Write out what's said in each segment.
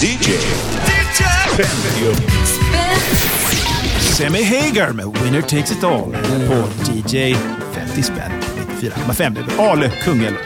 DJ. Spendium. Sammy Hagar med Winner Takes It All på DJ 50 spänn 94,5 över Ale, Kungälv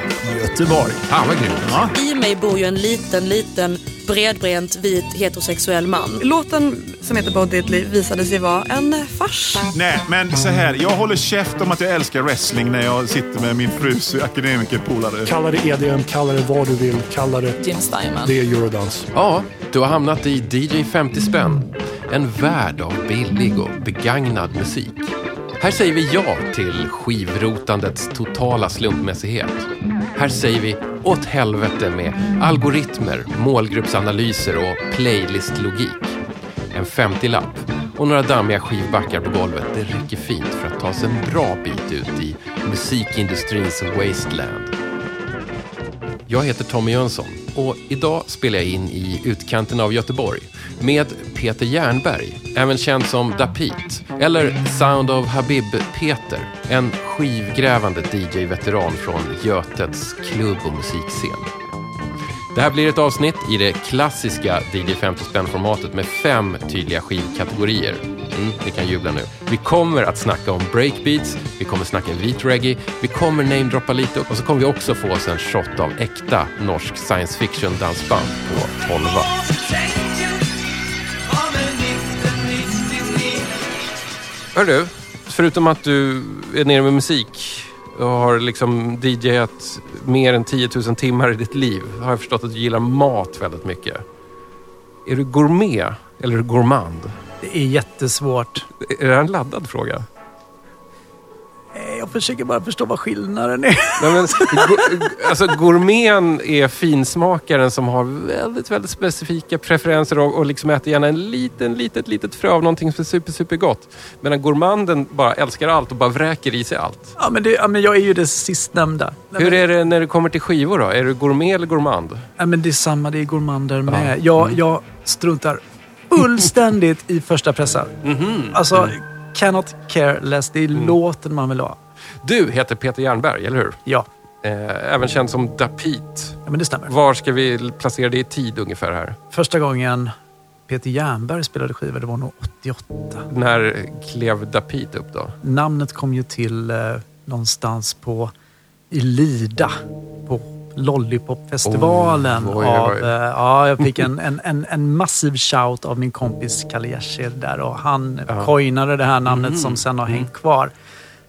Göteborg. Fan vad grymt. Ja. I mig bor ju en liten, liten bredbent vit heterosexuell man. Låten som heter Bo Diddley visade sig vara en fars. Nej, men så här. Jag håller käft om att jag älskar wrestling när jag sitter med min frus akademikerpolare. Kalla det EDM, kalla det vad du vill, kalla det... Jim Steinman. Det är eurodans. Ja, du har hamnat i DJ 50 spänn. En värld av billig och begagnad musik. Här säger vi ja till skivrotandets totala slumpmässighet. Här säger vi åt helvete med algoritmer, målgruppsanalyser och playlistlogik. En 50-lapp och några dammiga skivbackar på golvet, det räcker fint för att ta sig en bra bit ut i musikindustrins wasteland. Jag heter Tommy Jönsson och idag spelar jag in i utkanten av Göteborg med Peter Jernberg, även känd som Da Pete, eller Sound of Habib-Peter, en skivgrävande DJ-veteran från Götets klubb och musikscen. Det här blir ett avsnitt i det klassiska DJ 50 spänn-formatet med fem tydliga skivkategorier. Mm, ni kan jubla nu. Vi kommer att snacka om breakbeats, vi kommer snacka vit reggae, vi kommer namedroppa lite och så kommer vi också få oss en shot av äkta norsk science fiction dansband på 12. Hör du, förutom att du är nere med musik och har liksom DJat mer än 10 000 timmar i ditt liv har jag förstått att du gillar mat väldigt mycket. Är du gourmet eller är du gourmand? Det är jättesvårt. Är det här en laddad fråga? Jag försöker bara förstå vad skillnaden är. Nej, men, alltså, gourmeten är finsmakaren som har väldigt, väldigt specifika preferenser och, och liksom äter gärna en liten, litet, litet frö av någonting som är super, super gott. Medan gourmanden bara älskar allt och bara vräker i sig allt. Ja, men, det, ja, men jag är ju det sistnämnda. Nej, Hur är det när det kommer till skivor då? Är du gourmet eller gourmand? ja, men det är samma, det är gourmander med. Ja. Mm. Jag, jag struntar fullständigt i första pressar. Mhm. Alltså, cannot care less. Det är Mm. låten man vill ha. Du heter Peter Jernberg, eller hur? Ja, Eh, även känd som Da Pete. ja men det stämmer. Var ska vi placera det i tid ungefär här? Första gången Peter Jernberg spelade skiva, det var nog 88. När klev Da Pete upp då? Namnet kom ju till eh, någonstans på i Lida. På Lollipopfestivalen. Oj, av, eh, ja, jag fick en, en, en, en massiv shout av min kompis Kalle Giertz där och han Ja. coinade det här namnet Mm. som sen har hängt kvar.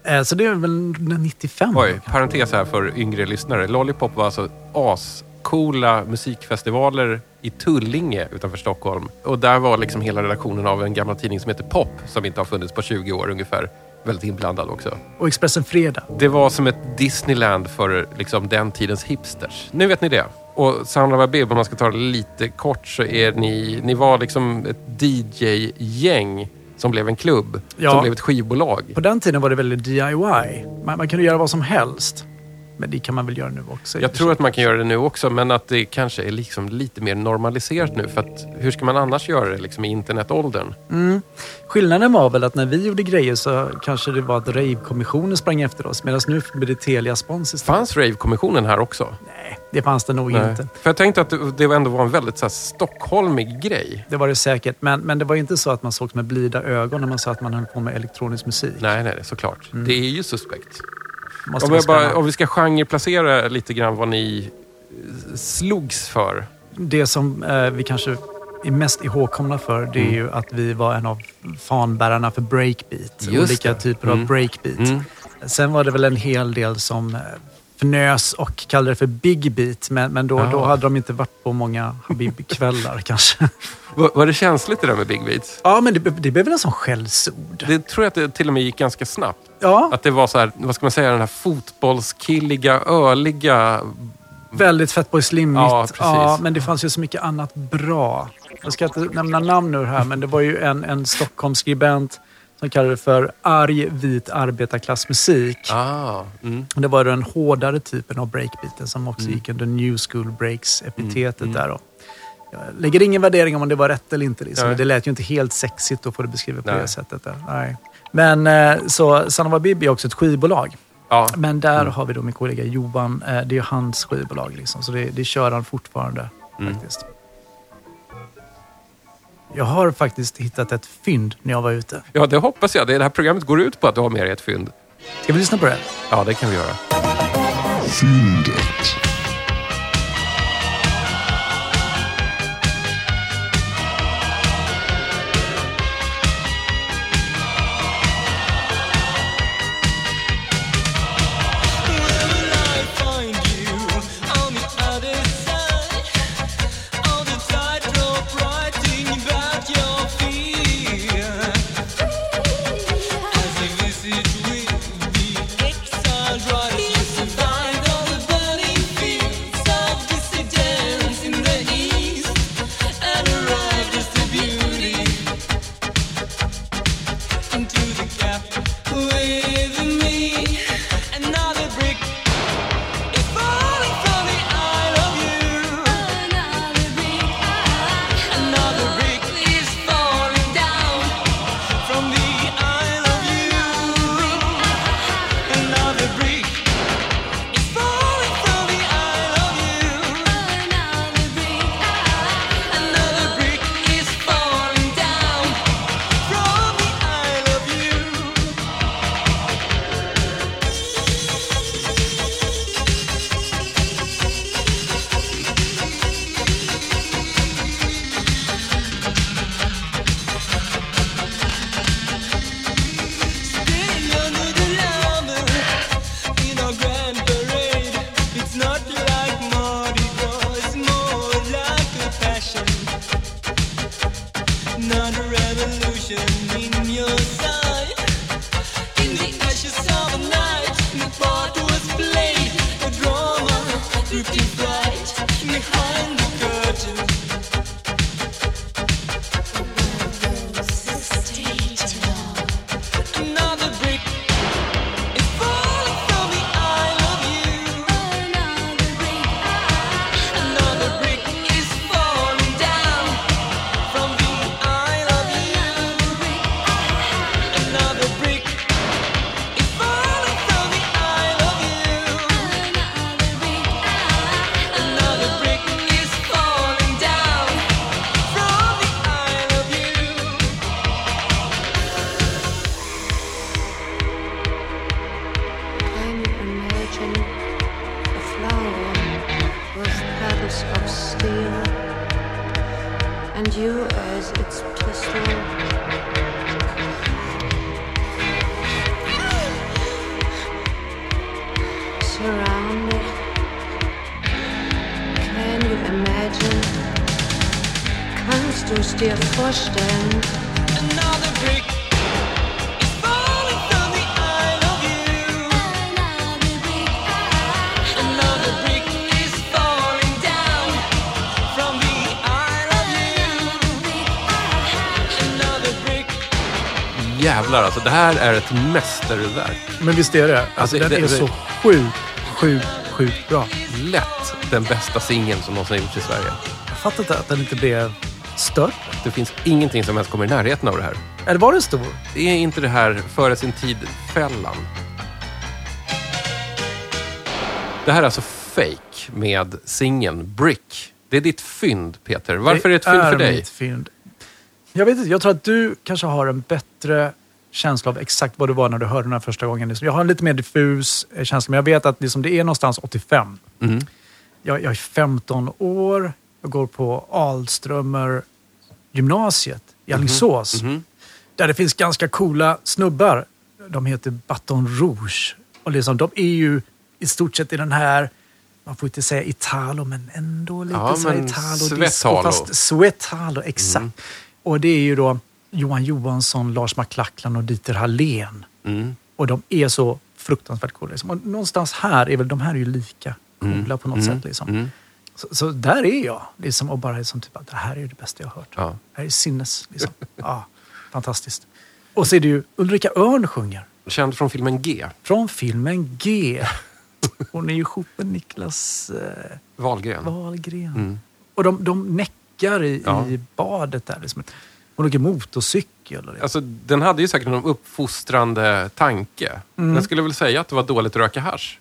Eh, så det är väl 95. Oj, parentes här för yngre lyssnare. Lollipop var alltså ascoola musikfestivaler i Tullinge utanför Stockholm. Och där var liksom hela redaktionen av en gammal tidning som heter Pop, som inte har funnits på 20 år ungefär, väldigt inblandad också. Och Expressen Fredag. Det var som ett Disneyland för liksom den tidens hipsters. Nu vet ni det. Och Sound of Abib, om man ska ta det lite kort, så är ni, ni var liksom ett DJ-gäng som blev en klubb, Ja. som blev ett skivbolag. På den tiden var det väldigt DIY. Man, man kunde göra vad som helst. Men det kan man väl göra nu också. Jag tror att man kan göra det nu också, men att det kanske är liksom lite mer normaliserat nu. För att hur ska man annars göra det liksom i internetåldern? Skillnaden var väl att när vi gjorde grejer så kanske det var att Rave-kommissionen sprang efter oss. Medan nu blir det Telia spons istället. Fanns Rave-kommissionen här också? Nej, det fanns det nog Nej. inte. För jag tänkte att det, ändå var en väldigt så här, stockholmig grej. Det var det säkert. Men, men det var inte så att man såg med blida ögon när man sa att man höll på med elektronisk musik. Nej, nej, såklart. Det är ju suspekt. Måste Om, jag bara, om vi ska genreplacera lite grann vad ni eh, slogs för. Det som eh, vi kanske är mest ihågkomna för det är Mm. ju att vi var en av fanbärarna för breakbeat. Just olika det. typer Mm. av breakbeat. Mm. Sen var det väl en hel del som eh, fnös och kallade det för big beat. Men, men då, Ja. då hade de inte varit på många Habib-kvällar kanske. Var, var det känsligt det där med Big Beats? Ja, men det, det blev väl en sån skällsord. Det tror jag att det till och med gick ganska snabbt. Ja, Att det var så här, vad ska man säga, den här fotbollskilliga, öliga... väldigt Fatboy Slim Ja, precis. men det fanns ju så mycket annat bra. Jag ska inte nämna namn nu här, men det var ju en, en Stockholmsskribent som kallade det för arg vit arbetarklassmusik. Ah, mm. Det var den hårdare typen av breakbeaten som också Mm. gick under new school breaks-epitetet där. Då. Jag lägger ingen värdering om det var rätt eller inte. Liksom. Det lät ju inte helt sexigt att få det beskrivet på Nej. det sättet. Där. Nej. Men eh, så Sanova Bibi är också ett skivbolag. Ja. Men där Mm. har vi då min kollega Johan. Eh, det är ju hans skivbolag. Liksom, så det, det kör han fortfarande. Mm. faktiskt. Jag har faktiskt hittat ett fynd när jag var ute. Ja, det hoppas jag. Det här programmet går ut på att du har med dig ett fynd. Ska vi lyssna på det? Ja, det kan vi göra. Fyndet. Imagine? Kannst du es dir vorstellen? Another brick is falling from the eye of you. Another brick is falling down from the eye of you. Another brick Jävlar alltså, det här är ett mästerverk. Men visst är det? Alltså, Alltså, den det- är det- så sjukt, sjukt, sjukt bra. Lätt den bästa singeln som någonsin har gjorts i Sverige. Jag fattar inte att den inte blev större. Det finns ingenting som ens kommer i närheten av det här. Eller var den stor? Det är inte det här före sin tid-fällan. Det här är alltså Fake med singeln Brick. Det är ditt fynd, Peter. Varför är det ett fynd för dig? mitt fynd. Jag vet inte, jag tror att du kanske har en bättre känsla av exakt vad det var när du hörde den här första gången. Liksom, Jag har en lite mer diffus eh, känsla, men jag vet att liksom, det är någonstans 85. Mm. Jag, jag är 15 år, jag går på Alströmer gymnasiet i Alingsås. Mhm. Där det finns ganska coola snubbar. De heter Baton Rouge. Och liksom, de är ju i stort sett i den här, man får inte säga Italo, men ändå lite Ja, så här Italo. Halo. Fast exakt. Och det är ju då Johan Johansson, Lars McLachlan och Dieter Hallén. Mm. Och de är så fruktansvärt coola. Liksom. Och någonstans här är väl, de här är ju lika Mm. på något Mm. sätt. Liksom. Mm. Så, så där är jag. Liksom, och bara liksom, typ, att det här är det bästa jag har hört. Ja. Det här är sinnes. Liksom. ja, fantastiskt. Och så är det ju Ulrika Örn sjunger. Känd från filmen G. Från filmen G. Hon är ju ihop med Niklas eh, Wahlgren. Wahlgren. Mm. Och de, de näckar i, Ja. i badet där. Liksom. Hon åker motorcykel. Och det. Alltså, den hade ju säkert någon uppfostrande tanke. Mm. Den skulle väl säga att det var dåligt att röka hasch.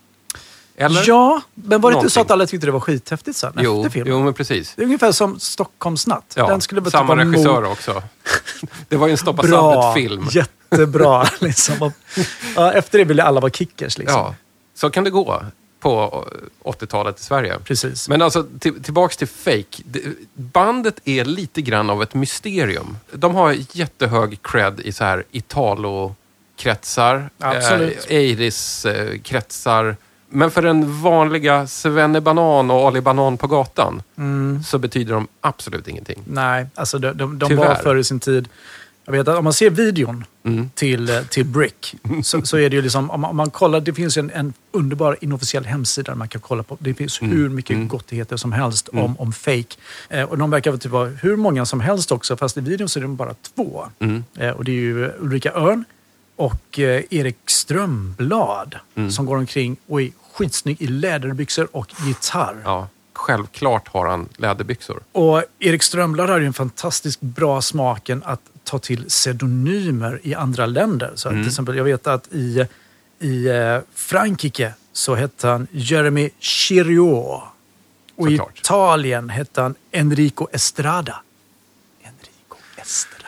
Eller? Ja, men var det inte så att alla tyckte det var skithäftigt sen jo, efter filmen? jo, men precis. Det är ungefär som Stockholmsnatt. Ja, Den skulle samma regissör mo- också. Det var ju en Stoppa Bra, Sablet-film. jättebra. liksom. Efter det ville alla vara kickers. Liksom. Ja, så kan det gå på 80-talet i Sverige. Precis. Men alltså, till, tillbaks till Fake. Det- Bandet är lite grann av ett mysterium. De har jättehög cred i så här Italo-kretsar. Eh, Iris-kretsar. Men för den vanliga Banan och Ali Banan på gatan Mm. så betyder de absolut ingenting. Nej, alltså de, de, de var före sin tid. Jag vet att om man ser videon Mm. till, eh, till Brick så, så är det ju liksom, om man, om man kollar, det finns ju en, en underbar inofficiell hemsida där man kan kolla på. Det finns Mm. hur mycket gottigheter som helst om, om fake. Eh, och de verkar typ vara hur många som helst också, fast i videon så är de bara två. Mm. Eh, och det är ju Ulrika Örn och eh, Erik Strömblad Mm. som går omkring och är skitsnygg i läderbyxor och gitarr. Ja, självklart har han läderbyxor. Och Erik Strömblad har ju en fantastiskt bra smaken att ta till pseudonymer i andra länder. Så Mm. till exempel, jag vet att i, i eh, Frankrike så hette han Jeremy Chiriot. Och i Såklart. Italien hette han Enrico Estrada. Enrico Estrada.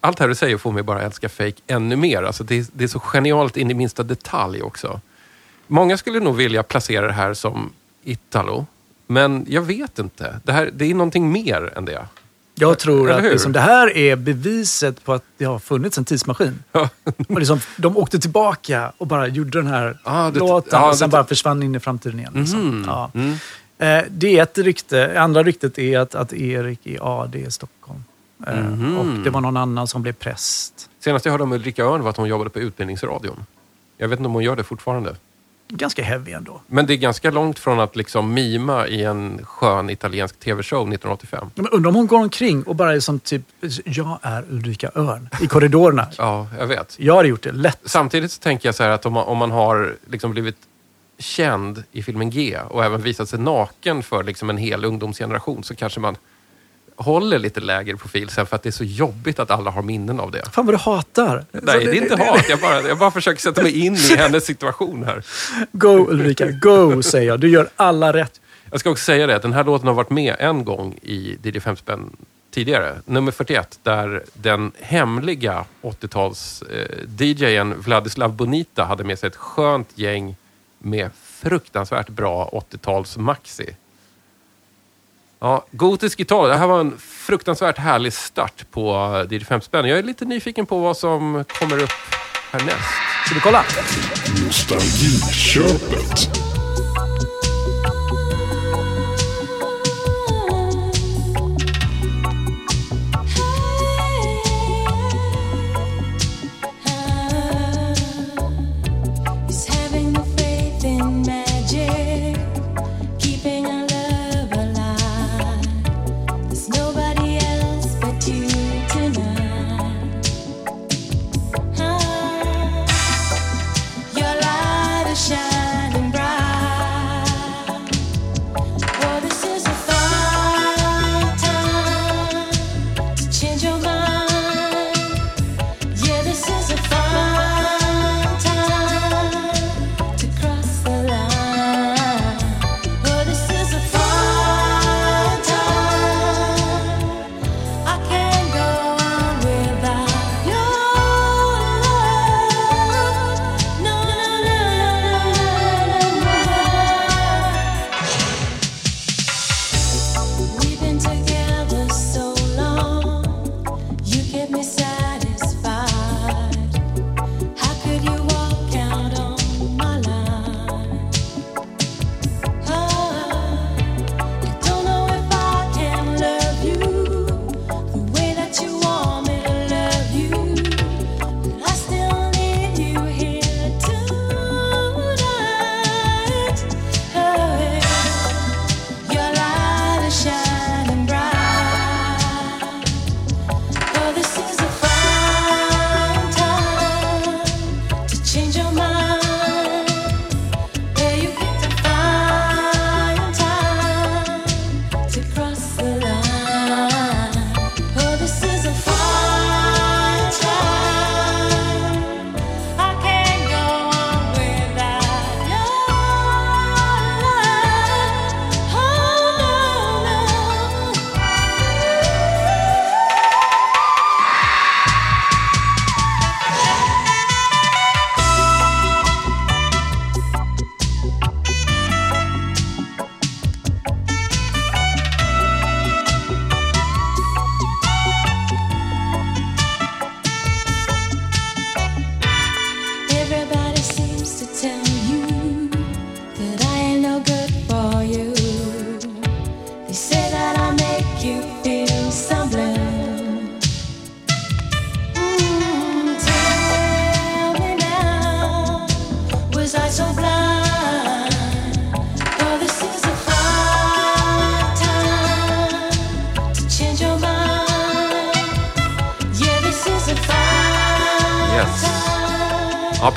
Allt här du säger får mig bara älska Fake ännu mer. Alltså det, är, det är så genialt in i minsta detalj också. Många skulle nog vilja placera det här som Italo. Men jag vet inte. Det, här, det är någonting mer än det. Jag tror att liksom, det här är beviset på att det har funnits en tidsmaskin. och liksom, de åkte tillbaka och bara gjorde den här Ah, det- låten ja, och sen det- bara försvann in i framtiden igen. Liksom. Mhm. Ja. Mm. Eh, det är ett rykte. Andra ryktet är att, att Erik är AD i Stockholm. Eh, Mhm. Och det var någon annan som blev präst. Senast jag hörde om Ulrika Örn var att hon jobbade på Utbildningsradion. Jag vet inte om hon gör det fortfarande. Ganska heavy ändå. Men det är ganska långt från att liksom mima i en skön italiensk tv-show 1985. Men undrar om hon går omkring och bara är som typ, jag är Ulrika Örn i korridorerna. Ja, jag vet. Jag hade gjort det lätt. Samtidigt så tänker jag så här att om man, om man har liksom blivit känd i filmen G och även visat sig naken för liksom en hel ungdomsgeneration så kanske man håller lite lägre profil sen för att det är så jobbigt att alla har minnen av det. Fan vad du hatar. Nej, det är inte hat. Jag bara, jag bara försöker sätta mig in i hennes situation här. Go Ulrika, go säger jag. Du gör alla rätt. Jag ska också säga det att den här låten har varit med en gång i DJ 5 spänn tidigare. Nummer 41, där den hemliga 80-tals-DJen Vladislav Bonita hade med sig ett skönt gäng med fruktansvärt bra 80-tals maxi. Ja, gotisk gitarr. Det här var en fruktansvärt härlig start på DJ 5 spänn. Jag är lite nyfiken på vad som kommer upp härnäst. Ska vi kolla? Nostalgiköpet.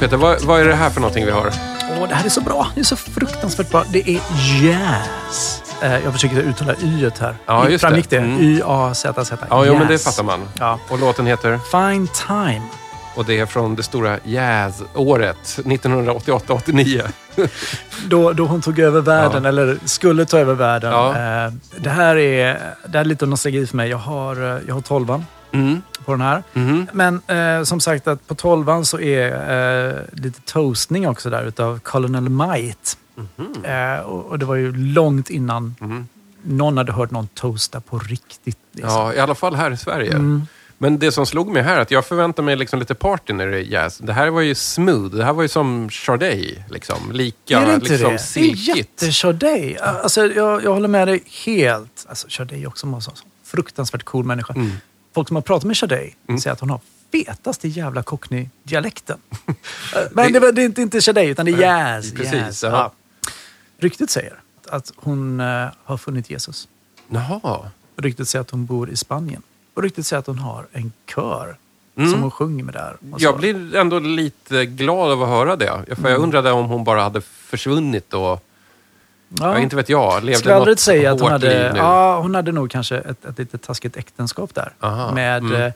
Peter, vad, vad är det här för någonting vi har? Åh, det här är så bra. Det är så fruktansvärt bra. Det är jazz. Eh, jag försöker uttala y här. Ja, just det. Framgick det? Mm. Y-A-Z-Z. Ja, jo, men det Jazz. fattar man. Ja. Och låten heter? Fine time. Och det är från det stora jazz-året 1988-89. Då, då hon tog över världen, eller skulle ta över världen. Ja. Eh, det här är, det här är lite nostalgi för mig. Jag har, eh, jag har tolvan Mm. på den här. Mhm. Men eh, som sagt, att på tolvan så är eh, lite toastning också där utav Colonel Might. Mhm. Eh, och, och det var ju långt innan Mhm. någon hade hört någon toasta på riktigt. Liksom. Ja, i alla fall här i Sverige. Mm. Men det som slog mig här är att jag förväntar mig liksom lite party när det är jazz. Det här var ju smooth. Det här var ju som Sade, liksom. Lika är det inte liksom det? silkigt. Det är jätte-Sade. Alltså, jag, jag håller med dig helt. Alltså, är också en så fruktansvärt cool människa. Mm. Folk som har pratat med Sade säger att hon har fetaste jävla cockney-dialekten. Men det, det är inte, inte Sade, utan det är jazz. Precis, jazz. ja. Ryktet säger att hon eh, har funnit Jesus. Jaha. Ryktet säger att hon bor i Spanien. Och ryktet säger att hon har en kör Mm. som hon sjunger med där. Jag blir ändå lite glad av att höra det. För Mm. jag undrade om hon bara hade försvunnit och, Ja. ja. inte vet jag, levde Skvallret säger att hon hade, ja, hon hade nog kanske ett, ett lite taskigt äktenskap där. Aha, Med, mm.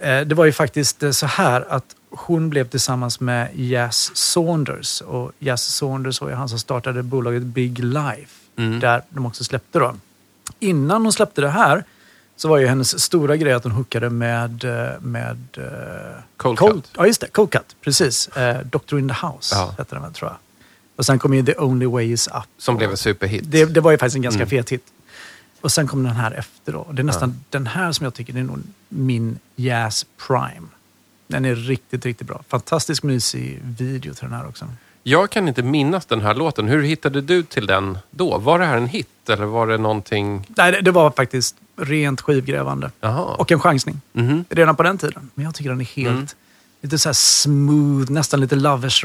eh, eh, det var ju faktiskt eh, så här att hon blev tillsammans med Jas Saunders. Och Jas Saunders var ju han som startade bolaget Big Life. Mm. Där de också släppte då. Innan hon släppte det här så var ju hennes stora grej att hon hookade med... eh, med Cold Cold- Cut. Ja, just det. Cold Cut. Precis. Eh, Doctor in the House Ja. hette den väl, tror jag. Och sen kom ju The Only Way Is Up. Som blev en superhit. Det, det var ju faktiskt en ganska Mm. fet hit. Och sen kom den här efter då. Det är nästan den här som jag tycker det är nog min Jazz Prime. Den är riktigt, riktigt bra. Fantastisk mysig video till den här också. Jag kan inte minnas den här låten. Hur hittade du till den då? Var det här en hit eller var det någonting... Nej, det, det var faktiskt rent skivgrävande. Jaha. Och en chansning. Mhm. Redan på den tiden. Men jag tycker den är helt... Mm. Lite så smooth, nästan lite Lovers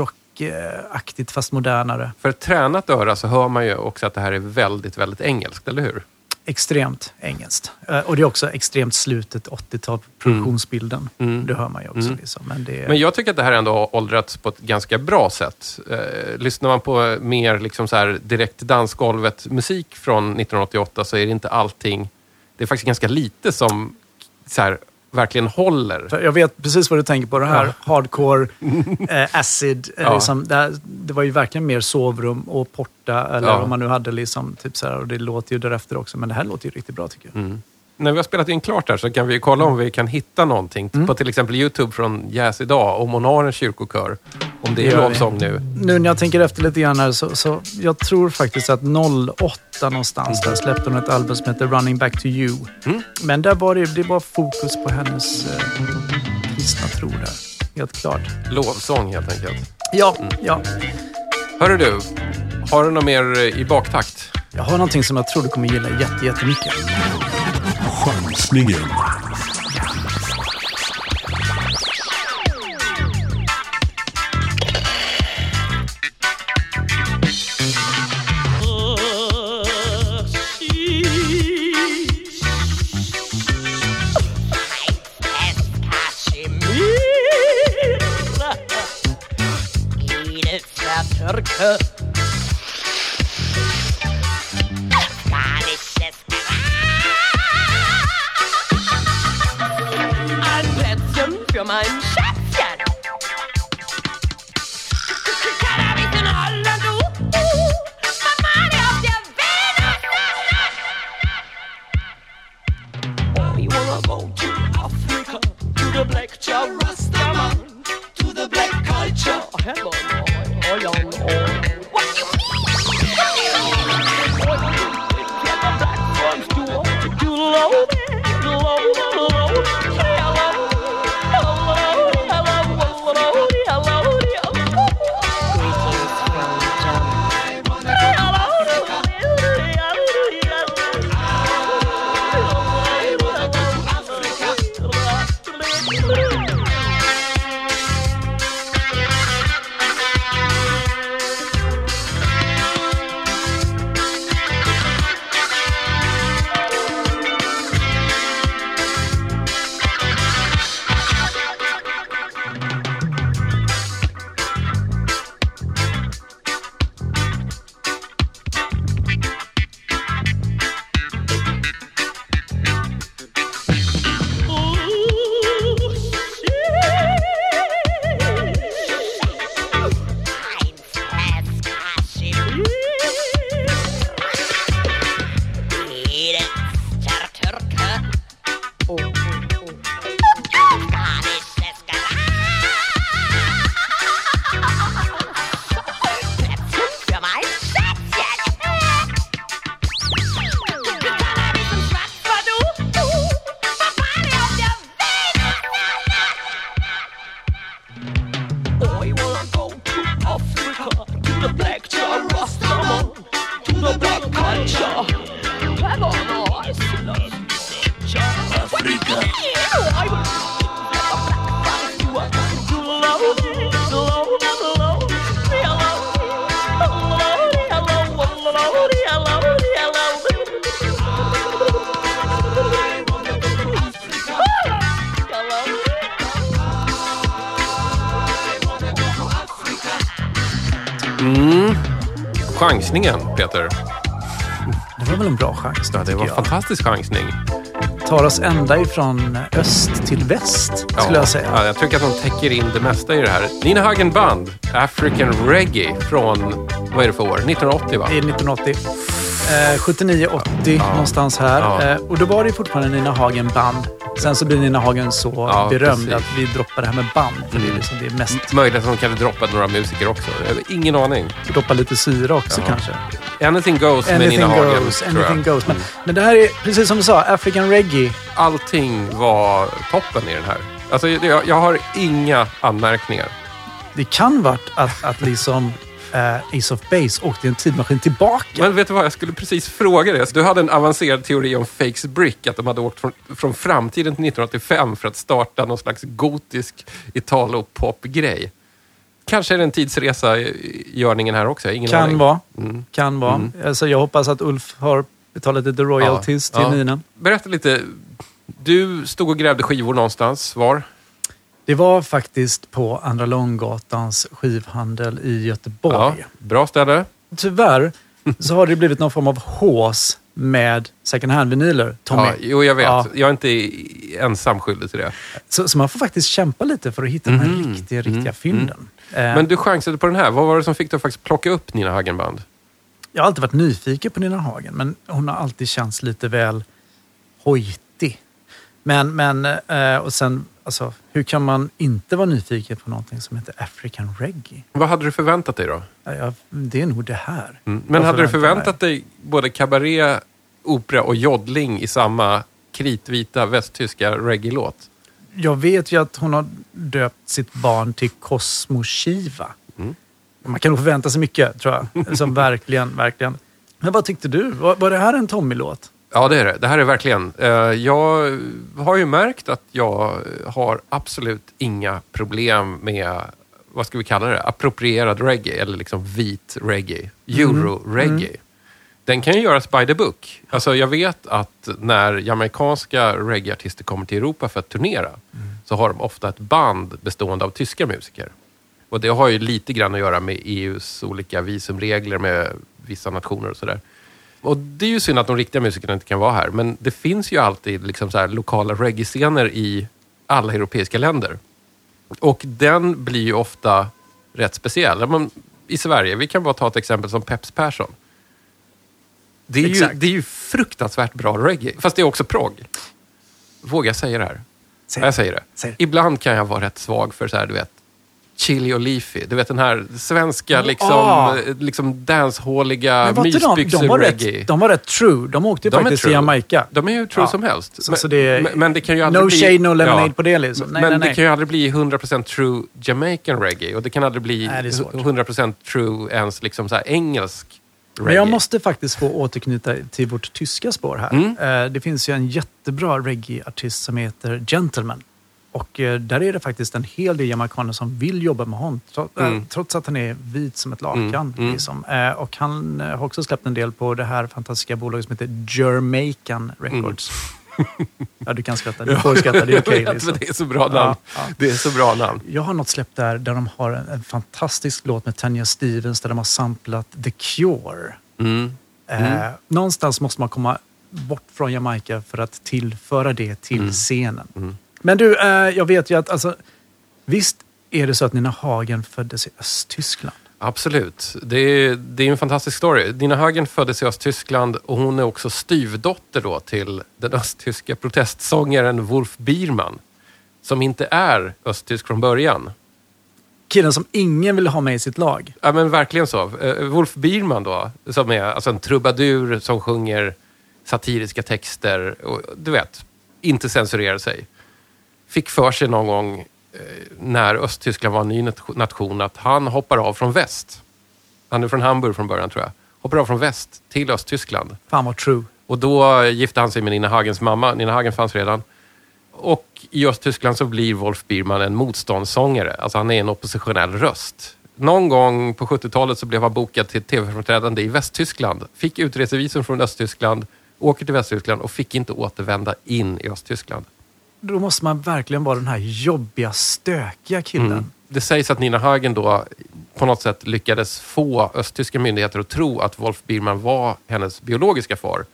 Rock-aktigt fast modernare. För ett tränat öra så hör man ju också att det här är väldigt, väldigt engelskt, eller hur? Extremt engelskt. Eh, Och det är också extremt slutet 80-tal, produktionsbilden. Mm. Det hör man ju också. Mm. Liksom. Men det, Men jag tycker att det här ändå har åldrats på ett ganska bra sätt. Eh, lyssnar man på mer liksom så här direkt dansgolvet-musik från 1988 så är det inte allting... Det är faktiskt ganska lite som så här, verkligen håller. Jag vet precis vad du tänker på. Det här Ja. hardcore, eh, acid. Eh, Ja. liksom, det, här, det var ju verkligen mer sovrum och porta. Eller Ja. om man nu hade liksom, typ så här, och det låter ju därefter också. Men det här låter ju riktigt bra tycker jag. Mm. När vi har spelat in klart här så kan vi kolla om vi kan hitta någonting Mm. på till exempel YouTube från Jazz idag, om hon har en kyrkokör. Om det är lovsång nu. Nu när jag tänker efter lite grann här så, så jag tror faktiskt att 08 någonstans där släppte hon ett album som heter Running Back to You. Mm. Men där var det, det var fokus på hennes eh, kristna tro där. Helt klart. Lovsång helt enkelt. Ja, Mm. ja. Hörru du, har du något mer eh, i baktakt? Jag har någonting som jag tror du kommer gilla jätte, jättemycket. Chansningen. up. Peter. Det var väl en bra chans, Ja, det var en fantastisk chansning. Tar oss ända ifrån öst till väst, skulle jag säga. Ja, jag tycker att de täcker in det mesta i det här. Nina Hagen Band, African Reggae från, vad är det för år? 1980 va? Det är 1980. Eh, 79-80 någonstans här. Ja. Eh, och då var det fortfarande Nina Hagen band. Sen så blir Nina Hagen så Ja, berömd precis. att vi droppar det här med band. För det är liksom det är mest, Möjligt att de kanske droppat några musiker också. Ingen aning. droppa lite syra också Ja. kanske. Anything goes med Anything Nina Hagen, goes, tror anything jag. goes. Men, men det här är, precis som du sa, African reggae. Allting var toppen i den här. Alltså, jag, jag har inga anmärkningar. Det kan varit att, att liksom eh, Ace of Base åkte i en tidmaskin tillbaka. Men vet du vad, jag skulle precis fråga dig. Du hade en avancerad teori om Fakes Brick, att de hade åkt från, från framtiden till 1985 för att starta någon slags gotisk Italo-pop-grej. Kanske är det en tidsresa i görningen här också, ingen kan aning. vara. Mm. Kan vara. Alltså, jag hoppas att Ulf har betalat lite royalties Ja, till ja. Nina. Berätta lite. Du stod och grävde skivor någonstans. Var? Det var faktiskt på Andra Långgatans skivhandel i Göteborg. Ja, bra ställe. Tyvärr så har det blivit någon form av hås med second hand-vinyler, Tommy. Ja, jo, jag vet. Ja. Jag är inte ensam skyldig till det. Så, så man får faktiskt kämpa lite för att hitta de här Mhm. riktiga, Mm. riktiga fynden. Eh, Men du chansade på den här. Vad var det som fick dig att faktiskt plocka upp Nina Hagenband? Jag har alltid varit nyfiken på Nina Hagen, men hon har alltid känts lite väl hojtig. Men, men eh, och sen, alltså, hur kan man inte vara nyfiken på någonting som heter African Reggae? Vad hade du förväntat dig då? Ja, jag, det är nog det här. Mm. Men hade du förväntat dig både kabaré, opera och joddling i samma kritvita västtyska reggae-låt? Jag vet ju att hon har döpt sitt barn till Cosmo Shiva. Mm. Man kan nog förvänta sig mycket, tror jag. Som verkligen, verkligen. Men vad tyckte du? Var, var det här en Tommy-låt? Ja, det är det. Det här är verkligen. Eh, Jag har ju märkt att jag har absolut inga problem med, vad ska vi kalla det, approprierad reggae eller liksom vit reggae. Euro-reggae. Den kan ju göras by the book. Alltså jag vet att när jamaicanska reggaeartister kommer till Europa för att turnera så har de ofta ett band bestående av tyska musiker. Och det har ju lite grann att göra med EUs olika visumregler med vissa nationer och sådär. Och det är ju synd att de riktiga musikerna inte kan vara här, men det finns ju alltid liksom så här lokala reggae-scener i alla europeiska länder. Och den blir ju ofta rätt speciell. Men I Sverige, vi kan bara ta ett exempel som Peps Persson. Det är, ju, det är ju fruktansvärt bra reggae, fast det är också progg. Vågar jag säga det här? Säg Ja, Jag säger det. Säg. Ibland kan jag vara rätt svag för så här, du vet, chili och leafy. Du vet den här svenska liksom, Ah. eh, liksom Men var inte de, de, var rätt, de var rätt true. De åkte ju De faktiskt till Jamaica. De är ju true Ja. som helst. Så- så det men, men det kan ju aldrig No bli... shade, no lemonade Ja. på det liksom. Nej, men nej, det nej. kan ju aldrig bli 100% true Jamaican reggae och det kan aldrig bli Nej, det är svårt. 100% true ens liksom så engelsk reggae. Men jag måste faktiskt få återknyta till vårt tyska spår här. Mm. Eh, Det finns ju en jättebra reggae-artist som heter Gentleman. Och eh, där är det faktiskt en hel del jamaikaner som vill jobba med honom. Trots, eh, Mm. trots att han är vit som ett lakan. Mm, mm. Liksom. Eh, Och han har också släppt en del på det här fantastiska bolaget som heter Jamaican Records. ja, du kan skratta. Du får skratta. Det är okej. Vet, liksom. det är så bra namn. Ja, ja. Det är så bra namn. Jag har något släppt där, där de har en, en fantastisk låt med Tanya Stevens där de har samplat The Cure. Mm. Eh, någonstans måste man komma bort från Jamaica för att tillföra det till Mm. scenen. Men du, eh, jag vet ju att alltså, visst är det så att Nina Hagen föddes i Östtyskland? Absolut. Det är, det är en fantastisk story. Nina Hagen föddes i Östtyskland och hon är också styvdotter då till den östtyska protestsångaren Wolf Biermann. Som inte är östtysk från början. Killen som ingen ville ha med i sitt lag. Ja men verkligen så. Eh, Wolf Biermann då, som är alltså en trubadur som sjunger satiriska texter och du vet, inte censurerar sig. Fick för sig någon gång eh, när Östtyskland var en ny nat- nation att han hoppar av från väst. Han är från Hamburg från början tror jag. Hoppar av från väst till Östtyskland. Fan vad true. Och då gifte han sig med Nina Hagens mamma. Nina Hagen fanns redan. Och i Östtyskland så blir Wolf Biermann en motståndssångare. Alltså han är en oppositionell röst. Någon gång på 70-talet så blev han bokad till tv-framträdande i Västtyskland. Fick utresevisum från Östtyskland, åker till Västtyskland och fick inte återvända in i Östtyskland. Då måste man verkligen vara den här jobbiga, stökiga killen. Mm. Det sägs att Nina Hagen då på något sätt lyckades få östtyska myndigheter att tro att Wolf Biermann var hennes biologiska far.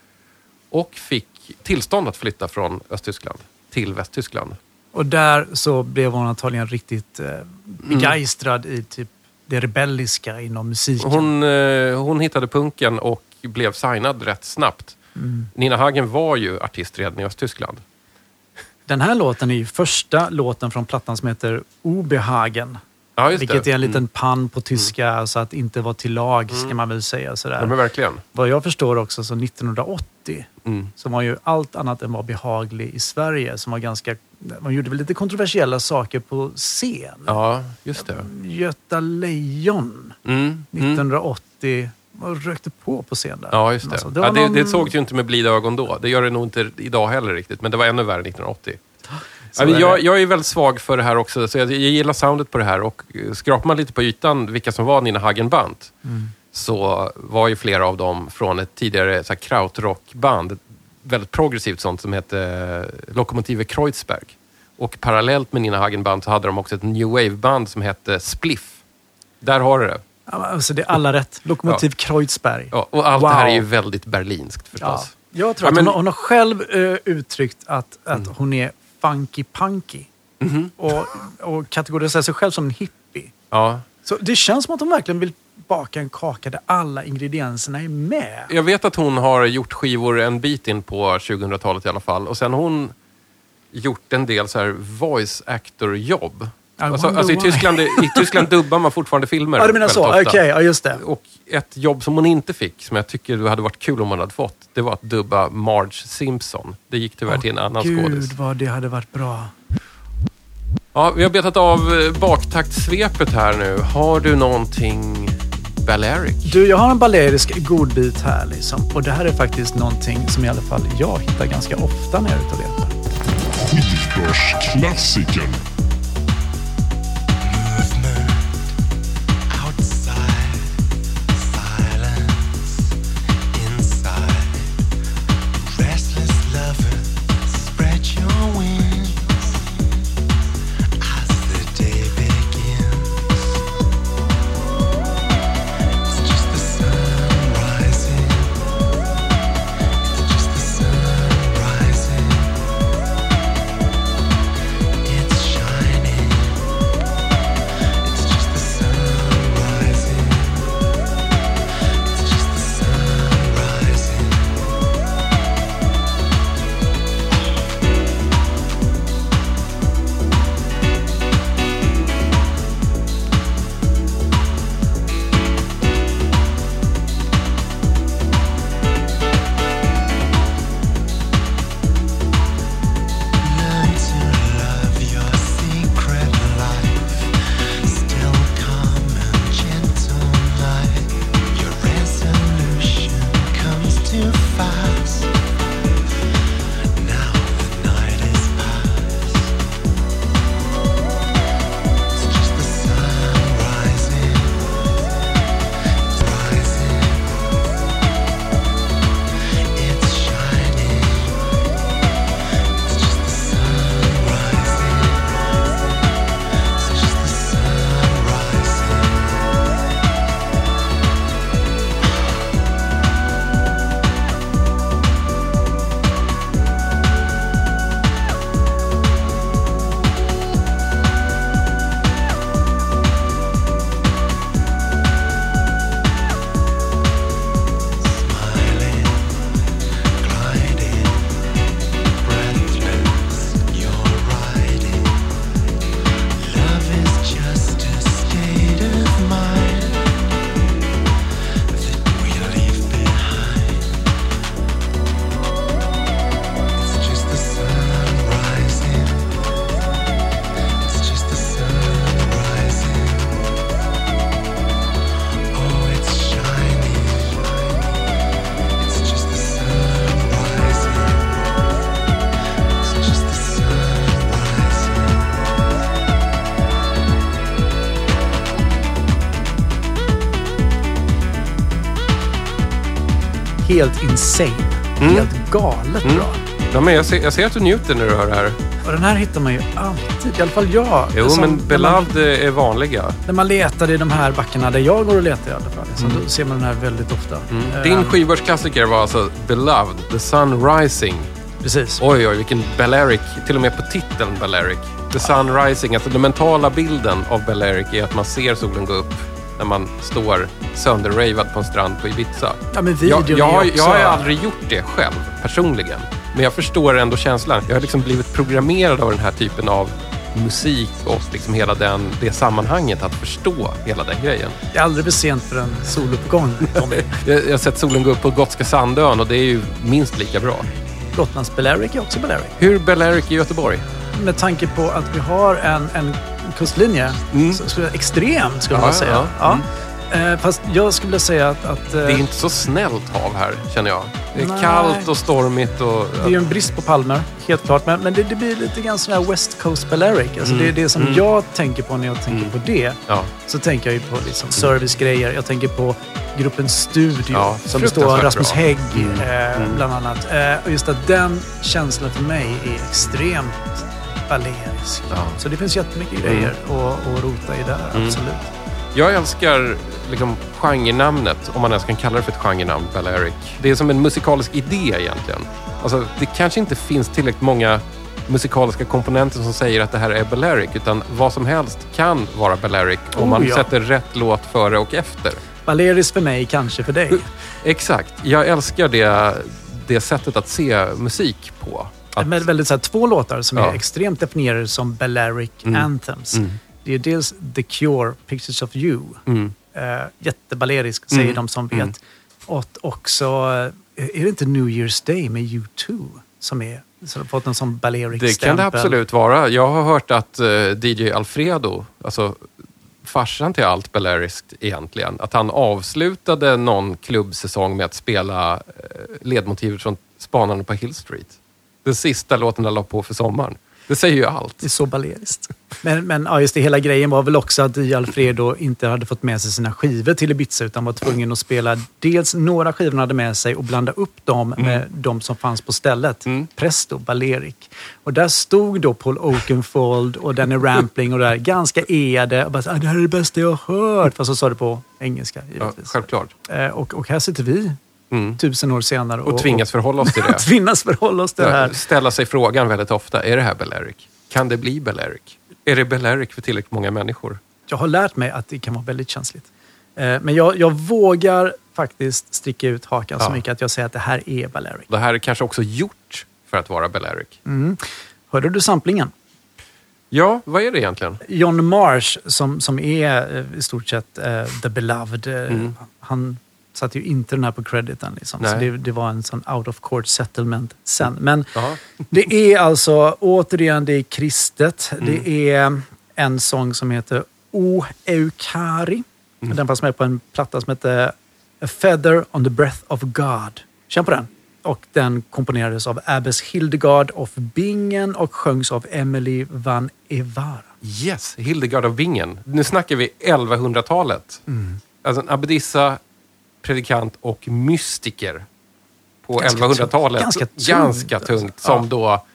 Och fick tillstånd att flytta från Östtyskland till Västtyskland. Och där så blev hon antagligen riktigt eh, begeistrad i typ det rebelliska inom musiken. Hon, eh, hon hittade punken och blev signad rätt snabbt. Nina Hagen var ju artist redan i Östtyskland. Den här låten är ju första låten från plattan som heter Obehagen. Ja, Vilket är en liten Mm. pann på tyska, så att inte vara till lag ska man väl säga. Sådär. Ja, men verkligen. Vad jag förstår också så 1980 Mm. som var ju allt annat än var behaglig i Sverige. Som var ganska, man gjorde väl lite kontroversiella saker på scen. Ja, just det. Göta Lejon Mm. Mm. 1980 och rökte på på scen där. Ja, just det. Alltså, det, ja, det, någon- det sågs ju inte med blida ögon då. Det gör det nog inte idag heller riktigt, men det var ännu värre 1980. Så Ja, men är jag, jag är väldigt svag för det här också, så jag, jag gillar soundet på det här. Och eh, skrapar man lite på ytan vilka som var Nina Hagen Band, Mm. så var ju flera av dem från ett tidigare så här, krautrockband. Väldigt progressivt sånt som hette eh, Lokomotive Kreuzberg. Och parallellt med Nina Hagen Band så hade de också ett new wave-band som hette Spliff. Där har du det. Ja, Alltså, det är alla rätt. Lokomotiv Kreuzberg. Ja, och allt Wow. det här är ju väldigt berlinskt Ja. förstås. Jag tror Ja, att men- hon, har- hon har själv eh, uttryckt att, att Mm. hon är funky punky. Mhm. Och, och kategoriserar sig själv som en hippie. Ja. Så det känns som att hon verkligen vill baka en kaka där alla ingredienserna är med. Jag vet att hon har gjort skivor en bit in på 2000-talet i alla fall. Och sen har hon gjort en del så här voice actor-jobb. Alltså, alltså i. Tyskland, I Tyskland dubbar man fortfarande filmer. Ja, du menar så. Okej, ofta. ja just det. Och ett jobb som hon inte fick, som jag tycker hade varit kul om hon hade fått, det var att dubba Marge Simpson. Det gick tyvärr till en annan Gud skådis. vad det hade varit bra. Ja, vi har betat av eh, baktaktsvepet här nu. Har du någonting Balearic? Du, jag har en balerisk godbit här liksom. Och det här är faktiskt någonting som i alla fall jag hittar ganska ofta när jag är ute och letar. Skivbörsklassikern. Helt insane. Mm. Helt galet bra. Ja, men jag, ser, jag ser att du njuter när du hör det här. Och den här hittar man ju alltid, i alla fall jag. Jo, Som men man- Beloved är vanliga. När man letar i de här backarna där jag går och letar i alla fall, så då ser man den här väldigt ofta. Eh, Din skivbörsklassiker var alltså Beloved, The Sun Rising. Precis. Oj, oj, vilken Balearic. Till och med på titeln Balearic. The Sun Rising, alltså den mentala bilden av Balearic är att man ser solen gå upp när man står sönderravad på en strand på Ibiza. Ja, men videon Jag, jag, också... jag har aldrig gjort det själv, personligen. Men jag förstår ändå känslan. Jag har liksom blivit programmerad av den här typen av musik och liksom hela den, det sammanhanget, att förstå hela den grejen. Det är aldrig för sent för en soluppgång, Tommy. Jag, jag har sett solen gå upp på Gotska Sandön och det är ju minst lika bra. Gotlands Balearic är också Balearic. Hur Balearic i Göteborg? Med tanke på att vi har en, en kustlinje, Mm. så skulle jag, extrem skulle Ja, man säga. ja, Ja. Eh, fast jag skulle vilja säga att... att eh, Det är inte så snällt hav här, känner jag. Det är Nej. kallt och stormigt och... Det är ju en brist på palmer, helt klart. Men, men det, det blir lite grann sån här West Coast Balearic. Alltså Mm. det är det som Mm. jag tänker på när jag tänker Mm. på det. Ja. Så tänker jag ju på liksom servicegrejer. Jag tänker på gruppen Studio Ja, som består av Rasmus bra. Hägg Mm. eh, Mm. bland annat. Eh, och just att den känslan för mig är extremt balerisk. Ja. Så det finns jättemycket grejer att, att rota i där, Mm. absolut. Jag älskar liksom genrenamnet, om man ens kan kalla det för ett genrenamn, Balearic. Det är som en musikalisk idé egentligen. Alltså, det kanske inte finns tillräckligt många musikaliska komponenter som säger att det här är Balearic, utan vad som helst kan vara Balearic om Oh, man ja. sätter rätt låt före och efter. Baleriskt för mig, kanske för dig. Exakt. Jag älskar det, det sättet att se musik på. Att, Med väldigt så här, två låtar som Ja. är extremt definierade som Balearic Mm. anthems. Mm. Det är dels The Cure, Pictures of You. mm. Eh, jättebalerisk, säger Mm. de som vet. Mm. Och också, eh, är det inte New Year's Day med U2 som är har fått en sån baleric Det kan det absolut vara. Jag har hört att eh, DJ Alfredo, alltså farsan till allt Baleariskt egentligen, att han avslutade någon klubbsäsong med att spela ledmotivet från Spanarna på Hill Street. Den sista låten han la på för sommaren. Det säger ju allt. Det är så baleriskt. Men, men ja, just det, hela grejen var väl också att Alfredo inte hade fått med sig sina skivor till Ibiza utan var tvungen att spela dels några skivor han hade med sig och blanda upp dem med de som fanns på stället. Mm. Presto, Balearic. Och där stod då Paul Oakenfold och Danny Rampling och där ganska eade. Och bara, så, ah, det här är det bästa jag har hört. Fast så sa det på engelska Ja, självklart. Eh, och, och här sitter vi Mm. tusen år senare Och tvingas förhålla oss till det. tvingas förhålla oss till det här. Ställa sig frågan väldigt ofta, är det här Balearic? Kan det bli Balearic? Är det Balearic för tillräckligt många människor? Jag har lärt mig att det kan vara väldigt känsligt. Eh, Men jag, jag vågar faktiskt sticka ut hakan så Ja. mycket att jag säger att det här är Balearic. Det här är kanske också gjort för att vara Balearic. Mm. Hörde du samplingen? Ja, vad är det egentligen? John Marsh, som, som är eh, i stort sett eh, the beloved, Mm. han satte ju inte den här på crediten. Liksom. Så det, det var en sån out of court settlement sen. Men det är alltså, återigen, det är kristet. Mm. Det är en sång som heter O Eukari. Mm. Den fanns med på en platta som heter A Feather on the Breath of God. Känn på den. Och den komponerades av Abbes Hildegard of Bingen och sjöngs av Emily van Evara. Yes, Hildegard av Bingen. Nu snackar vi 1100-talet. Mm. Alltså en abbedissa, predikant och mystiker på Ganska 1100-talet. tungt. Ganska tungt, Ganska tungt. alltså. Som då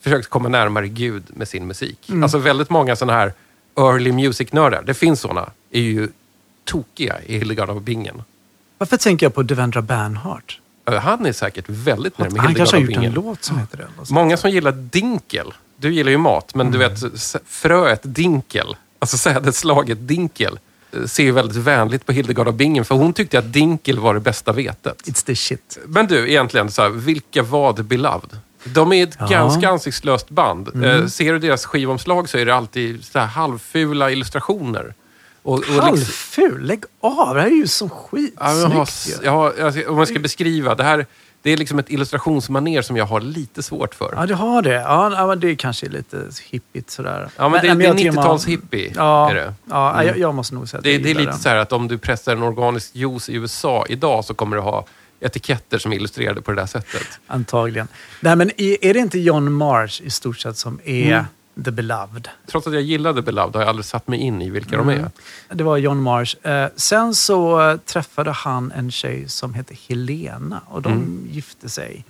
försökt komma närmare Gud med sin musik. Mm. Alltså väldigt många sådana här early music-nördar, det finns sådana, är ju tokiga i Hildegard av Bingen. Varför tänker jag på Devendra Banhart? Eh, Han är säkert väldigt nära med Han Hildegard kanske har av gjort en Bingen. låt som heter det. så. Många som gillar dinkel. Du gillar ju mat, men du Mm. vet s- fröet dinkel, alltså sädesslaget dinkel, ser ju väldigt vänligt på Hildegard av Bingen, för hon tyckte att dinkel var det bästa vetet. It's the shit. Men du, egentligen, så här, vilka var The Beloved? De är ett Ja. ganska ansiktslöst band. Mm. Eh, ser du deras skivomslag så är det alltid så här halvfula illustrationer. Och, och liksom- Halvful? Lägg av! Det här är ju så Ja, jag har, skitsnyggt. jag har, alltså, om man ska beskriva, det här det är liksom ett illustrationsmaner som jag har lite svårt för. Ja, du har det. Ja, men det kanske är lite hippigt sådär. Ja, men det, men det är jag tycker man- 90-tals hippie. Ja, Är det. ja Mm. jag, jag måste nog säga att Det, jag det är lite den. så här att om du pressar en organisk juice i USA idag så kommer du ha etiketter som är illustrerade på det där sättet. Antagligen. Nej, men är är det inte John Marsh i stort sett som är Mm. The beloved? Trots att jag gillade Beloved har jag aldrig satt mig in i vilka Mm. de är. Det var John Marsh. Eh, sen så eh, träffade han en tjej som hette Helena och de Mm. gifte sig.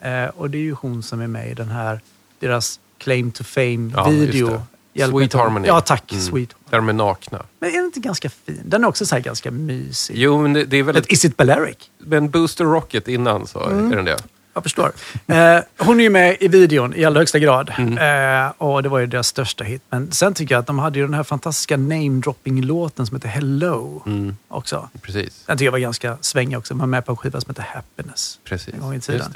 Eh, och det är ju hon som är med i den här, deras Claim to Ja, Fame-video. det. Hjälp mig Sweet Harmony. Ja, tack. Mm. Sweet. Där de är nakna. Men är den inte ganska fin? Den är också så ganska mysig. Jo, men det, det är väl Ett ett, Is it Balearic? men Booster Rocket innan så Mm. är den det. Jag förstår. Eh, hon är ju med i videon i allra högsta grad. Mm. Eh, och det var ju deras största hit. Men sen tycker jag att de hade ju den här fantastiska namedropping-låten som heter Hello. Mm. Också. Precis. Den tycker jag var ganska svängig också. Man var med på en skiva som heter Happiness. Precis. En gång i tiden.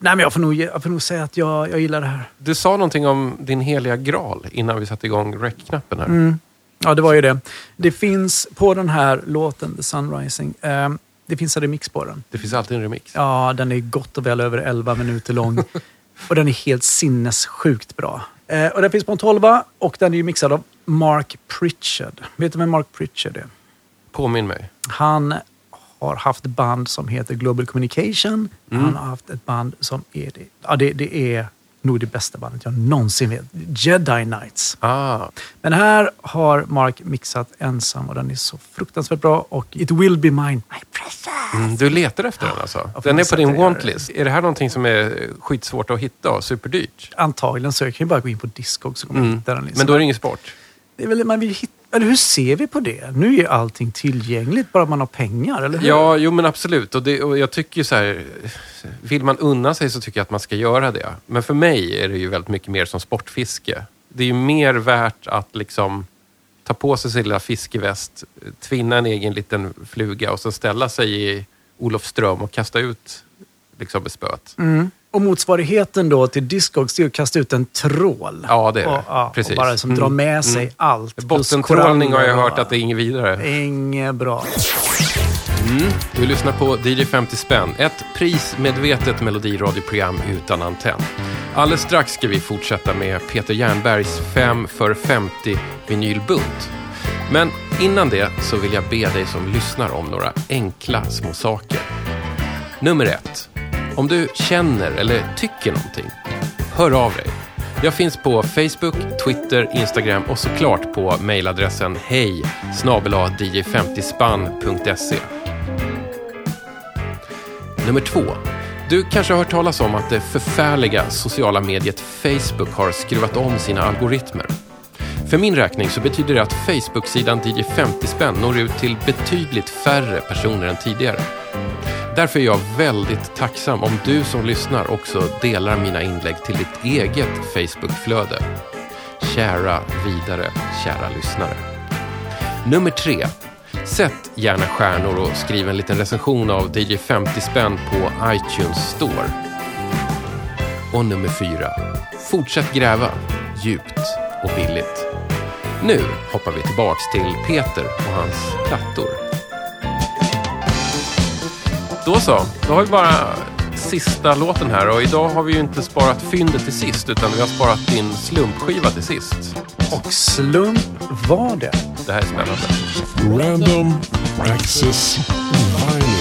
Nej, men jag får nog, jag får nog säga att jag, jag gillar det här. Du sa någonting om din heliga graal innan vi satte igång rec-knappen här. Mm. Ja, det var ju det. Det finns på den här låten, The Sunrising, eh, det finns en remix på den. Det finns alltid en remix. Ja, den är gott och väl över 11 minuter lång. och den är helt sinnessjukt bra. Eh, och den finns på en 12 och den är ju mixad av Mark Pritchard. Vet du vem Mark Pritchard är? Påminn mig. Han har haft band som heter Global Communication. Mm. Han har haft ett band som är det, ja, det, det är nog det bästa bandet jag någonsin vet. Jedi Knights. Ah, Men här har Mark mixat ensam och den är så fruktansvärt bra. Och It will be mine. My precious. mm, du letar efter den alltså? Den är på din wantlist. Är det här någonting som är skitsvårt att hitta och superdyrt? Antagligen så jag kan ju bara gå in på Discog så kommer jag Mm. hitta den. Liksom. Men då är det ingen sport? det är väl, man vill hitta, eller hur ser vi på det? Nu är ju allting tillgängligt bara man har pengar, eller hur? Ja, jo men absolut. Och, det, och jag tycker så här, vill man unna sig så tycker jag att man ska göra det. Men för mig är det ju väldigt mycket mer som sportfiske. Det är ju mer värt att liksom ta på sig sin lilla fiskeväst, tvinna en egen liten fluga och så ställa sig i Olofström och kasta ut liksom spöet. Mm. Och motsvarigheten då till Discogs det är att kasta ut en trål. Ja, det är det. Och, ja, Precis. och bara som Mm. drar med sig Mm. allt. Bottentrålning har jag hört att det är inget vidare. Inget bra. Mm. Du lyssnar på DJ 50 spänn, ett prismedvetet melodiradioprogram utan antenn. Alldeles strax ska vi fortsätta med Peter Jernbergs 5 för 50 vinylbunt. Men innan det så vill jag be dig som lyssnar om några enkla små saker. Nummer ett. Om du känner eller tycker någonting, hör av dig. Jag finns på Facebook, Twitter, Instagram och såklart på mejladressen hej dj50spann.se. Nummer två. Du kanske har hört talas om att det förfärliga sociala mediet Facebook har skruvat om sina algoritmer. För min räkning så betyder det att Facebook-sidan DJ50 spänn når ut till betydligt färre personer än tidigare. Därför är jag väldigt tacksam om du som lyssnar också delar mina inlägg till ditt eget Facebookflöde. Kära vidare, kära lyssnare. Nummer tre. Sätt gärna stjärnor och skriv en liten recension av DJ 50 spänn på iTunes Store. Och nummer fyra. Fortsätt gräva, djupt och billigt. Nu hoppar vi tillbaks till Peter och hans plattor. Då så, då har vi bara sista låten här och idag har vi ju inte sparat fyndet till sist utan vi har sparat din slumpskiva till sist. Och slump var det. Det här är spännande. Random Access Vinyl.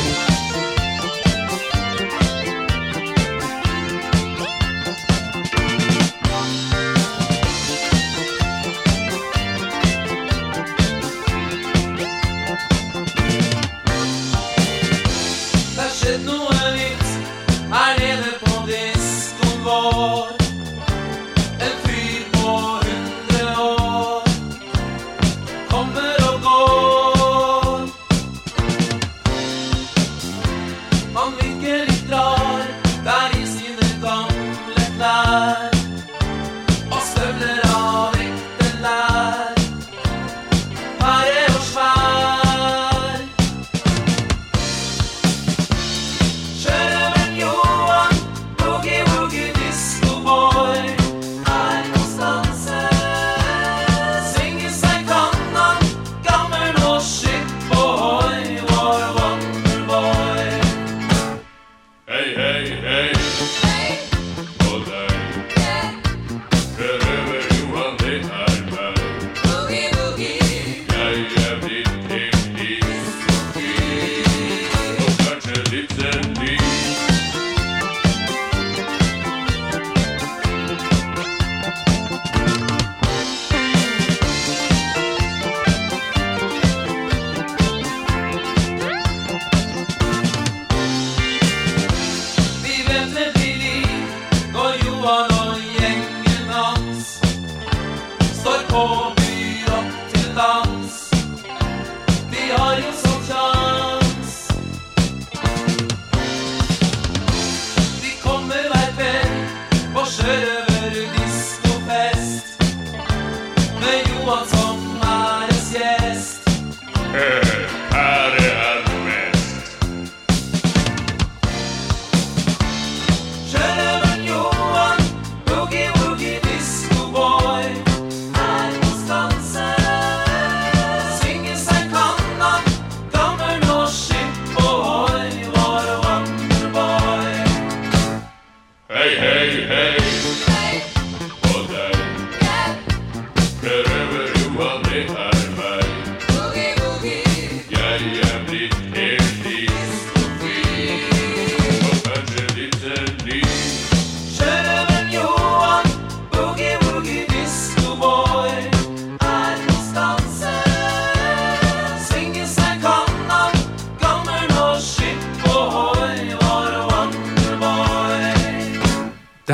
Wonderboy. Hej,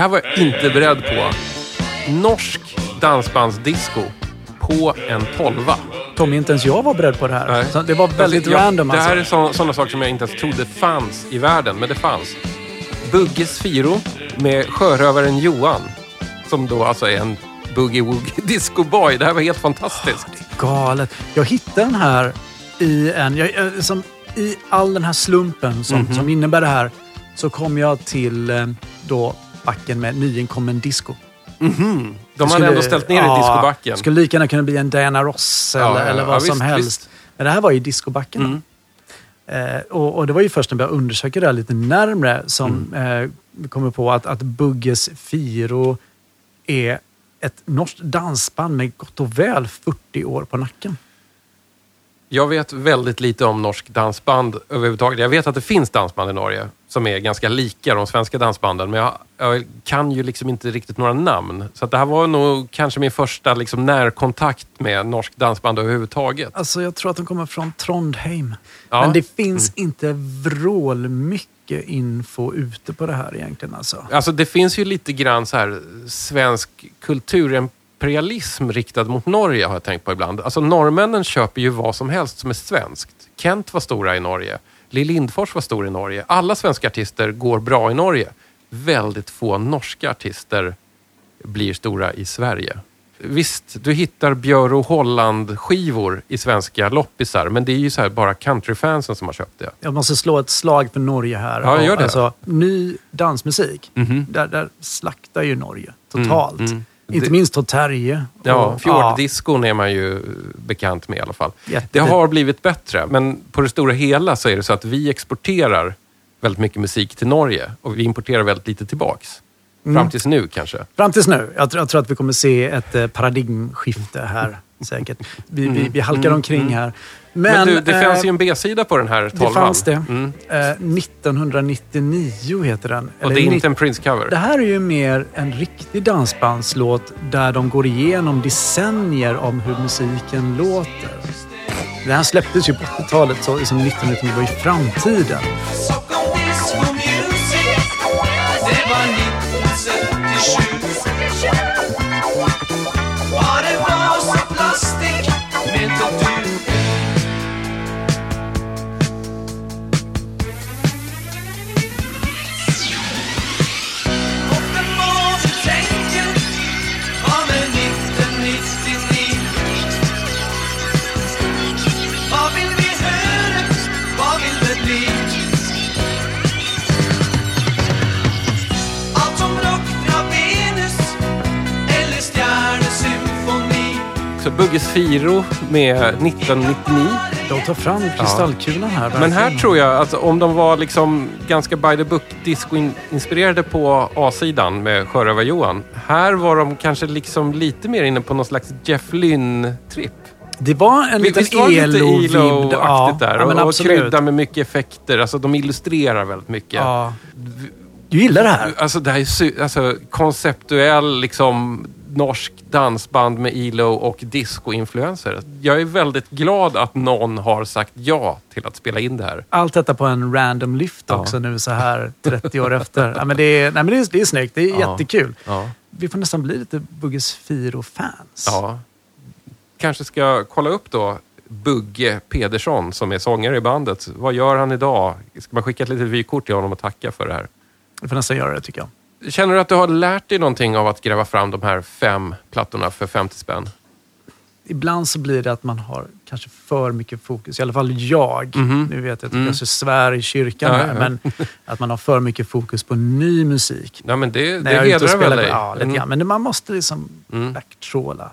här var jag inte beredd på. Norsk dansbandsdisco på en tolva. Tommy, inte ens jag var beredd på det här. Nej. Så det var väldigt Alltså, jag- random Det här alltså. är sådana saker som jag inte ens trodde fanns i världen, men det fanns. Bugges Firo med sjörövaren Johan. Som då alltså är en boogie-woogie disco-boy. Det här var helt fantastiskt. Galet. Jag hittade den här i en... Jag, som, I all den här slumpen som, Mhm. som innebär det här så kom jag till eh, då backen med nyinkommen disco. De Det hade skulle- ändå ställt ner ja, i discobacken. skulle lika gärna kunna bli en Diana Ross eller, Ja, ja, eller vad som visst, helst. visst. Men det här var i discobacken. Eh, och, och det var ju först när jag började undersöka det här lite närmre som Mm. eh, vi kommer på att, att Bugges Firo är ett norskt dansband med gott och väl 40 år på nacken. Jag vet väldigt lite om norsk dansband överhuvudtaget. Jag vet att det finns dansband i Norge som är ganska lika de svenska dansbanden. Men jag, jag kan ju liksom inte riktigt några namn. Så det här var nog kanske min första liksom närkontakt med norsk dansband överhuvudtaget. Alltså jag tror att de kommer från Trondheim. Ja. Men det finns inte vrål mycket info ute på det här egentligen. Alltså. Alltså det finns ju lite grann så här svensk kulturimperialism riktad mot Norge har jag tänkt på ibland. Alltså norrmännen köper ju vad som helst som är svenskt. Kent var stora i Norge. Lill Lindfors var stor i Norge. Alla svenska artister går bra i Norge. Väldigt få norska artister blir stora i Sverige. Visst, du hittar Björn och Holland-skivor i svenska loppisar, men det är ju så här bara countryfansen som har köpt det. Jag måste slå ett slag för Norge här. Ja, gör det. Alltså, ny dansmusik, Mhm. där, där slaktar ju Norge totalt. Mm, mm. Inte Det- minst Toterje. Ja, Och- fjorddiskon är man ju bekant med i alla fall. Jätte- Det har blivit bättre, men på det stora hela så är det så att vi exporterar väldigt mycket musik till Norge och vi importerar väldigt lite tillbaks. Mm. Fram tills nu kanske. Fram tills nu. Jag, tror- jag tror att vi kommer se ett eh, paradigmskifte här. Säkert. Vi, vi, vi halkar omkring här. Men. Men, du, det eh, fanns ju en B-sida på den här Det tolvan. fanns det. Mm. Eh, 1999 heter den. Och Eller det är inte en Prince-cover. Det här är ju mer en riktig dansbandslåt där de går igenom decennier om hur musiken låter. Den här släpptes ju på 80-talet, så liksom 1999 var i framtiden. Stjärnesymfoni Så Bugges Firo med 1999. De tar fram kristallkulan här. Men här verkligen. tror jag att om de var liksom ganska by the book disco-inspirerade på A-sidan med Sjörövar-Johan. Här var de kanske liksom lite mer inne på någon slags Jeff Lynne-tripp. Det var en liten elo-vibb. elo-aktigt där? Ja, men och, och krydda med mycket effekter. Alltså de illustrerar väldigt mycket. Ja. Du gillar det här? Alltså det här är alltså, konceptuell liksom norsk dansband med elo och disco-influenser. Jag är väldigt glad att någon har sagt ja till att spela in det här. Allt detta på en random lift Ja. också nu så här 30 år efter. Ja, men det, är, nej, men det, är, det är snyggt. Det är Ja. jättekul. Ja. Vi får nästan bli lite Bugges Firo-fans. Ja. Kanske ska kolla upp då Bugge Pedersson som är sångare i bandet. Vad gör han idag? Ska man skicka ett litet vykort till honom och tacka för det här? Vi får nästan göra det tycker jag. Känner du att du har lärt dig någonting av att gräva fram de här fem plattorna för 50 spänn? Ibland så blir det att man har kanske för mycket fokus, i alla fall jag. Mhm. Nu vet jag att Mm. jag så svär i kyrkan Ja, här, ja. men att man har för mycket fokus på ny musik. Ja, men det, När det jag hedrar väl dig? Ja, lite Mm. grann. Men man måste liksom Mm. backtråla.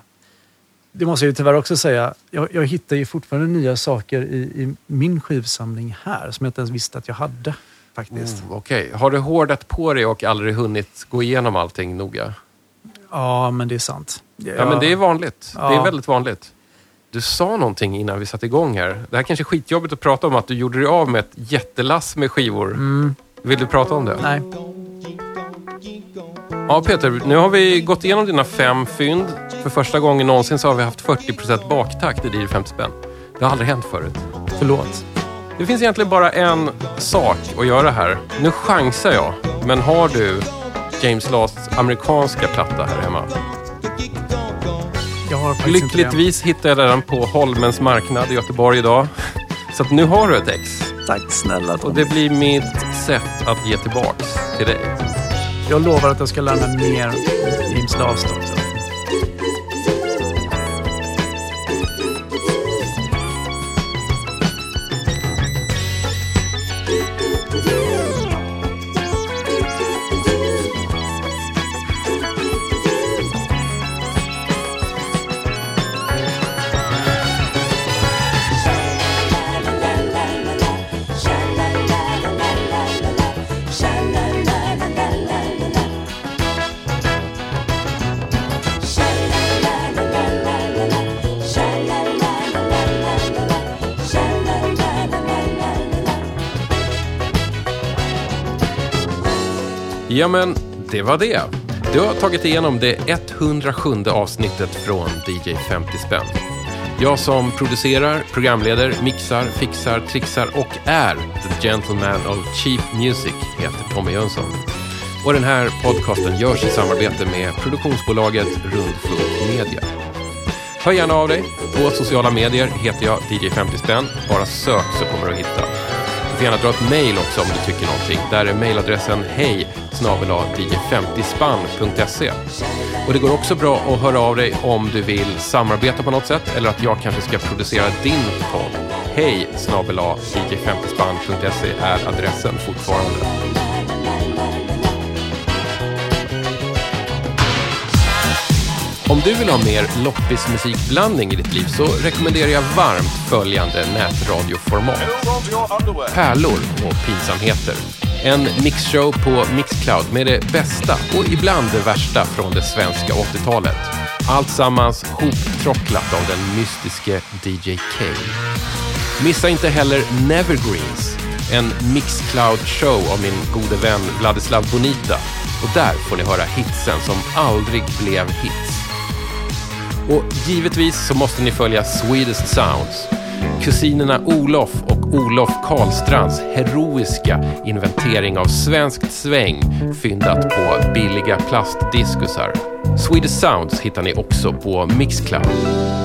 Det måste jag ju tyvärr också säga. Jag, jag hittar ju fortfarande nya saker i, i min skivsamling här som jag inte ens visste att jag hade. Faktiskt. Oh, Okej, har du hårdat på dig och aldrig hunnit gå igenom allting noga? Ja, men det är sant. Ja, men det är vanligt. Det är Ja. väldigt vanligt. Du sa någonting innan vi satte igång här. Det här kanske är skitjobbigt att prata om, att du gjorde dig av med ett jättelass med skivor. Vill du prata om det? Mm. Nej. Ja, Peter, nu har vi gått igenom dina fem fynd. För första gången någonsin så har vi haft 40% baktakt i DJ 50 spänn. Det har aldrig hänt förut. Förlåt. Det finns egentligen bara en sak att göra här. Nu chansar jag, men har du James Lasts amerikanska platta här hemma? Jag har. Lyckligtvis hittade jag den på Holmens marknad i Göteborg idag. Så att nu har du ett ex. Tack snälla Och Tom. det blir mitt sätt att ge tillbaks till dig. Jag lovar att jag ska lära mig mer om James Last också. Ja, men det var det. Du har tagit igenom det 107 avsnittet från DJ 50 spänn. Jag som producerar, programleder, mixar, fixar, trixar och är the gentleman of cheap music heter Tommy Jönsson. Och den här podcasten görs i samarbete med produktionsbolaget Rundfunk Media. Hör gärna av dig. På sociala medier heter jag DJ 50 spänn. Bara sök så kommer du att hitta. Du får gärna dra ett mejl också om du tycker någonting. Där är mejladressen hej dj50spann.se. Och det går också bra att höra av dig om du vill samarbeta på något sätt eller att jag kanske ska producera din podd. Hej dj50spann.se är adressen fortfarande. Om du vill ha mer loppismusikblandning i ditt liv så rekommenderar jag varmt följande nätradioformat. Pärlor och pinsamheter. En mixshow på Mixcloud med det bästa och ibland det värsta från det svenska 80-talet. Allt sammans hoptrocklat av den mystiske DJ K. Missa inte heller Nevergreens, en Mixcloud-show av min gode vän Vladislav Bonita. Och där får ni höra hitsen som aldrig blev hits. Och givetvis så måste ni följa Swedish Sounds. Kusinerna Olof och Olof Karlstrands heroiska inventering av svenskt sväng fyndat på billiga plastdiskusar. Swedish Sounds hittar ni också på Mixcloud.